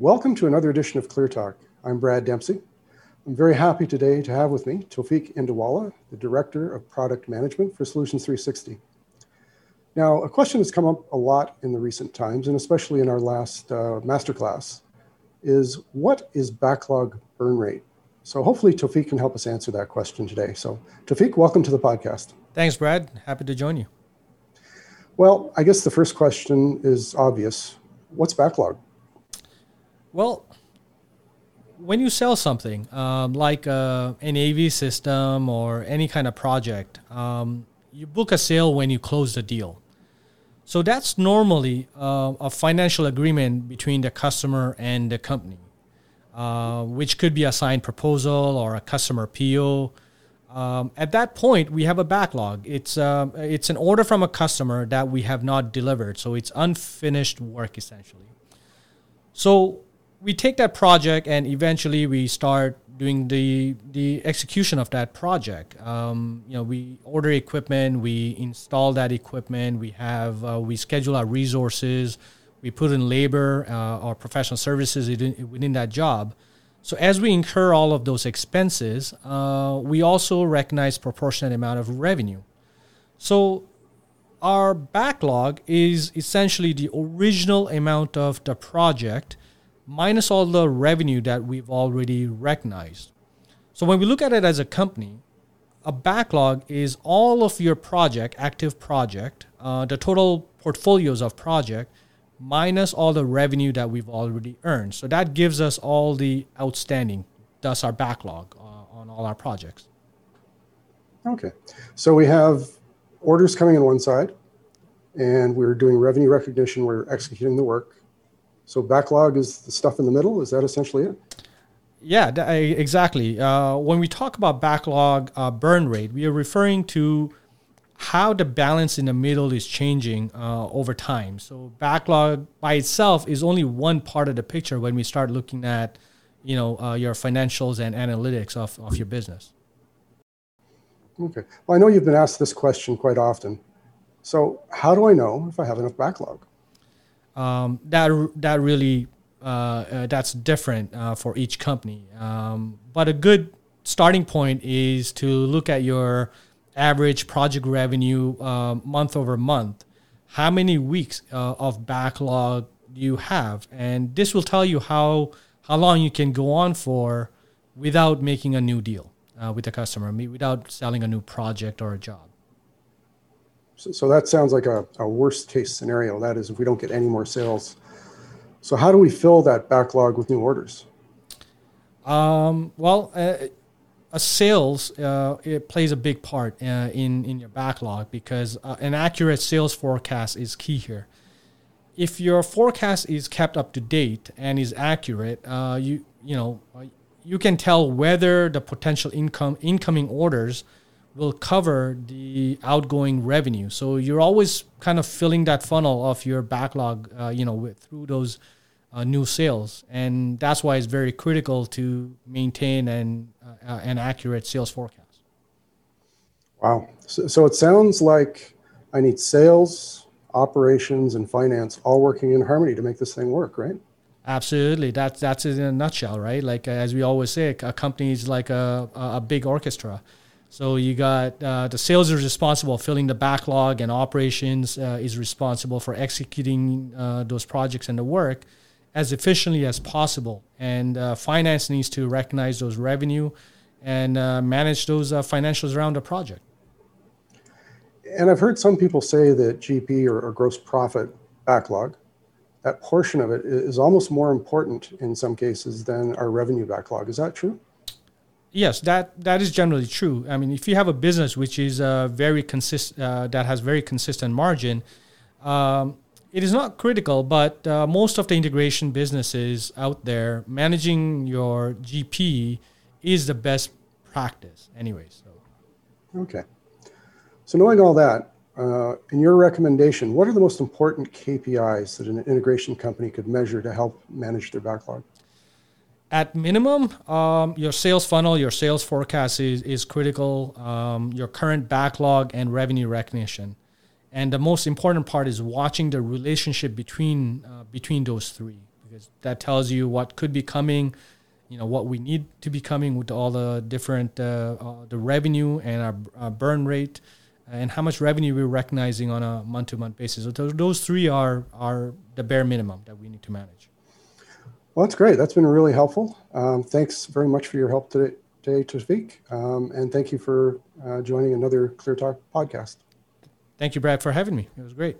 Welcome to another edition of Clear Talk. I'm Brad Dempsey. I'm very happy today to have with me Tawfiq Indawala, the Director of Product Management for Solutions 360. Now, a question has come up a lot in the recent times, and especially in our last uh, masterclass, is what is backlog burn rate? So hopefully Tawfiq can help us answer that question today. So Tawfiq, welcome to the podcast. Thanks, Brad. Happy to join you. Well, I guess the first question is obvious. What's backlog? Well, when you sell something um, like uh, an AV system or any kind of project, um, you book a sale when you close the deal. So that's normally uh, a financial agreement between the customer and the company, uh, which could be a signed proposal or a customer PO. Um, at that point, we have a backlog. It's uh, it's an order from a customer that we have not delivered, so it's unfinished work essentially. So we take that project and eventually we start doing the the execution of that project. Um, you know, we order equipment, we install that equipment, we have uh, we schedule our resources, we put in labor uh, or professional services within, within, that job. So as we incur all of those expenses, uh, we also recognize proportionate amount of revenue. So our backlog is essentially the original amount of the project minus all the revenue that we've already recognized. So when we look at it as a company, a backlog is all of your project, active project, uh, the total portfolios of project, minus all the revenue that we've already earned. So that gives us all the outstanding, thus our backlog uh, on all our projects. Okay. So we have orders coming on one side, and we're doing revenue recognition, we're executing the work. So backlog is the stuff in the middle. Is that essentially it? Yeah, exactly. Uh, when we talk about backlog uh, burn rate, we are referring to how the balance in the middle is changing uh, over time. So backlog by itself is only one part of the picture when we start looking at, you know, uh, your financials and analytics of, of your business. Okay. Well, I know you've been asked this question quite often. So how do I know if I have enough backlog? Um, that that really uh, uh, that's different uh, for each company. Um, but a good starting point is to look at your average project revenue uh, month over month. How many weeks uh, of backlog do you have, and this will tell you how how long you can go on for without making a new deal uh, with the customer, without selling a new project or a job. So, so that sounds like a, a worst case scenario. That is, if we don't get any more sales. So, how do we fill that backlog with new orders? Um, well, uh, a sales uh, it plays a big part uh, in in your backlog because uh, an accurate sales forecast is key here. If your forecast is kept up to date and is accurate, uh, you you know you can tell whether the potential income incoming orders will cover the outgoing revenue. So you're always kind of filling that funnel of your backlog, uh, you know, with, through those uh, new sales, and that's why it's very critical to maintain an uh, an accurate sales forecast. Wow. So, so it sounds like I need sales, operations, and finance all working in harmony to make this thing work, right? Absolutely, that's that's in a nutshell, right? Like as we always say, a company is like a a big orchestra so you got uh, the sales is responsible filling the backlog, and operations uh, is responsible for executing uh, those projects and the work as efficiently as possible. And uh, finance needs to recognize those revenue and uh, manage those uh, financials around the project. And I've heard some people say that GP or, or gross profit backlog, that portion of it is almost more important in some cases than our revenue backlog. Is that true? Yes, that that is generally true. I mean, if you have a business which is uh, very consist uh, that has very consistent margin, um, it is not critical. But uh, most of the integration businesses out there, managing your GP is the best practice, anyway. So, okay. So knowing all that, uh, in your recommendation, what are the most important KPIs that an integration company could measure to help manage their backlog? At minimum, um, your sales funnel, your sales forecast is, is critical, um, your current backlog and revenue recognition. And the most important part is watching the relationship between, uh, between those three. because that tells you what could be coming, you know, what we need to be coming with all the different uh, uh, the revenue and our, our, burn rate, and how much revenue we're recognizing on a month to month basis. So those, those three are are the bare minimum that we need to manage. Well, that's great. That's been really helpful. Um, thanks very much for your help today, today speak, Um, and thank you for uh, joining another Clear Talk podcast. Thank you, Brad, for having me. It was great.